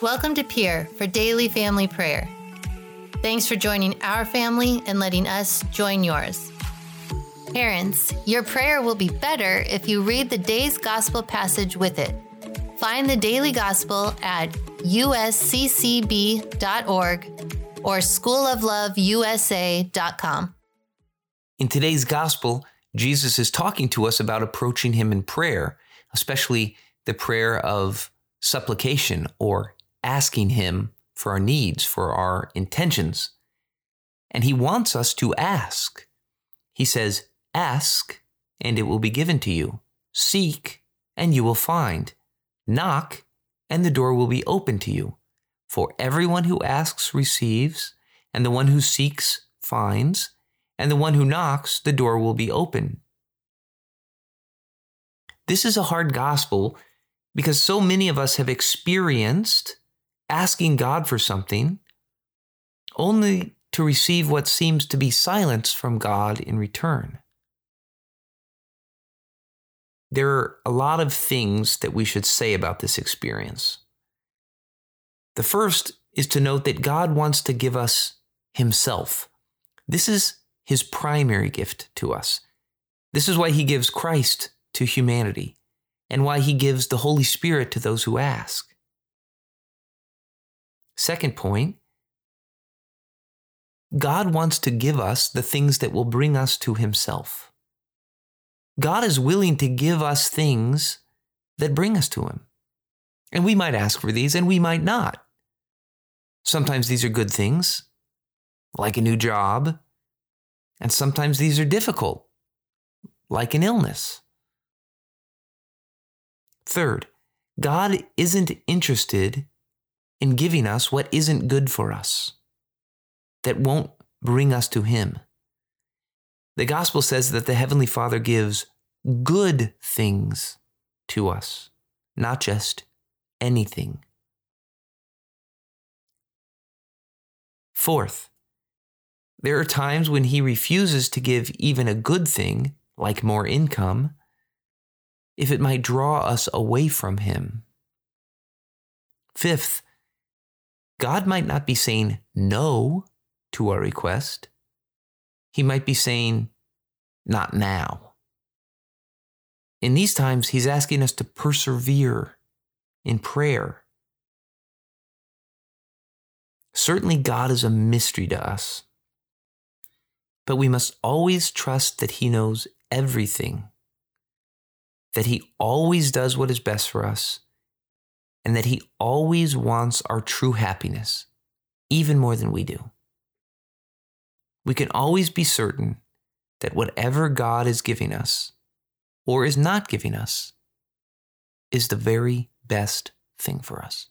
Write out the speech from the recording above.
Welcome to Peer for Daily Family Prayer. Thanks for joining our family and letting us join yours. Parents, your prayer will be better if you read the day's gospel passage with it. Find the daily gospel at usccb.org or schoolofloveusa.com. In today's gospel, Jesus is talking to us about approaching him in prayer, especially the prayer of supplication or asking him for our needs, for our intentions. And he wants us to ask. He says, Ask, and it will be given to you. Seek, and you will find. Knock, and the door will be open to you. For everyone who asks receives, and the one who seeks finds, and the one who knocks, the door will be open. This is a hard gospel because so many of us have experienced asking God for something only to receive what seems to be silence from God in return. There are a lot of things that we should say about this experience. The first is to note that God wants to give us Himself. This is His primary gift to us. This is why He gives Christ to humanity and why He gives the Holy Spirit to those who ask. Second point God wants to give us the things that will bring us to Himself. God is willing to give us things that bring us to Him. And we might ask for these and we might not. Sometimes these are good things, like a new job, and sometimes these are difficult, like an illness. Third, God isn't interested in giving us what isn't good for us, that won't bring us to Him. The gospel says that the Heavenly Father gives good things to us, not just anything. Fourth, there are times when he refuses to give even a good thing, like more income, if it might draw us away from him. Fifth, God might not be saying no to our request. He might be saying, not now. In these times, he's asking us to persevere in prayer Certainly, God is a mystery to us. But we must always trust that He knows everything, that He always does what is best for us, and that He always wants our true happiness, even more than we do. We can always be certain that whatever God is giving us, or is not giving us, is the very best thing for us.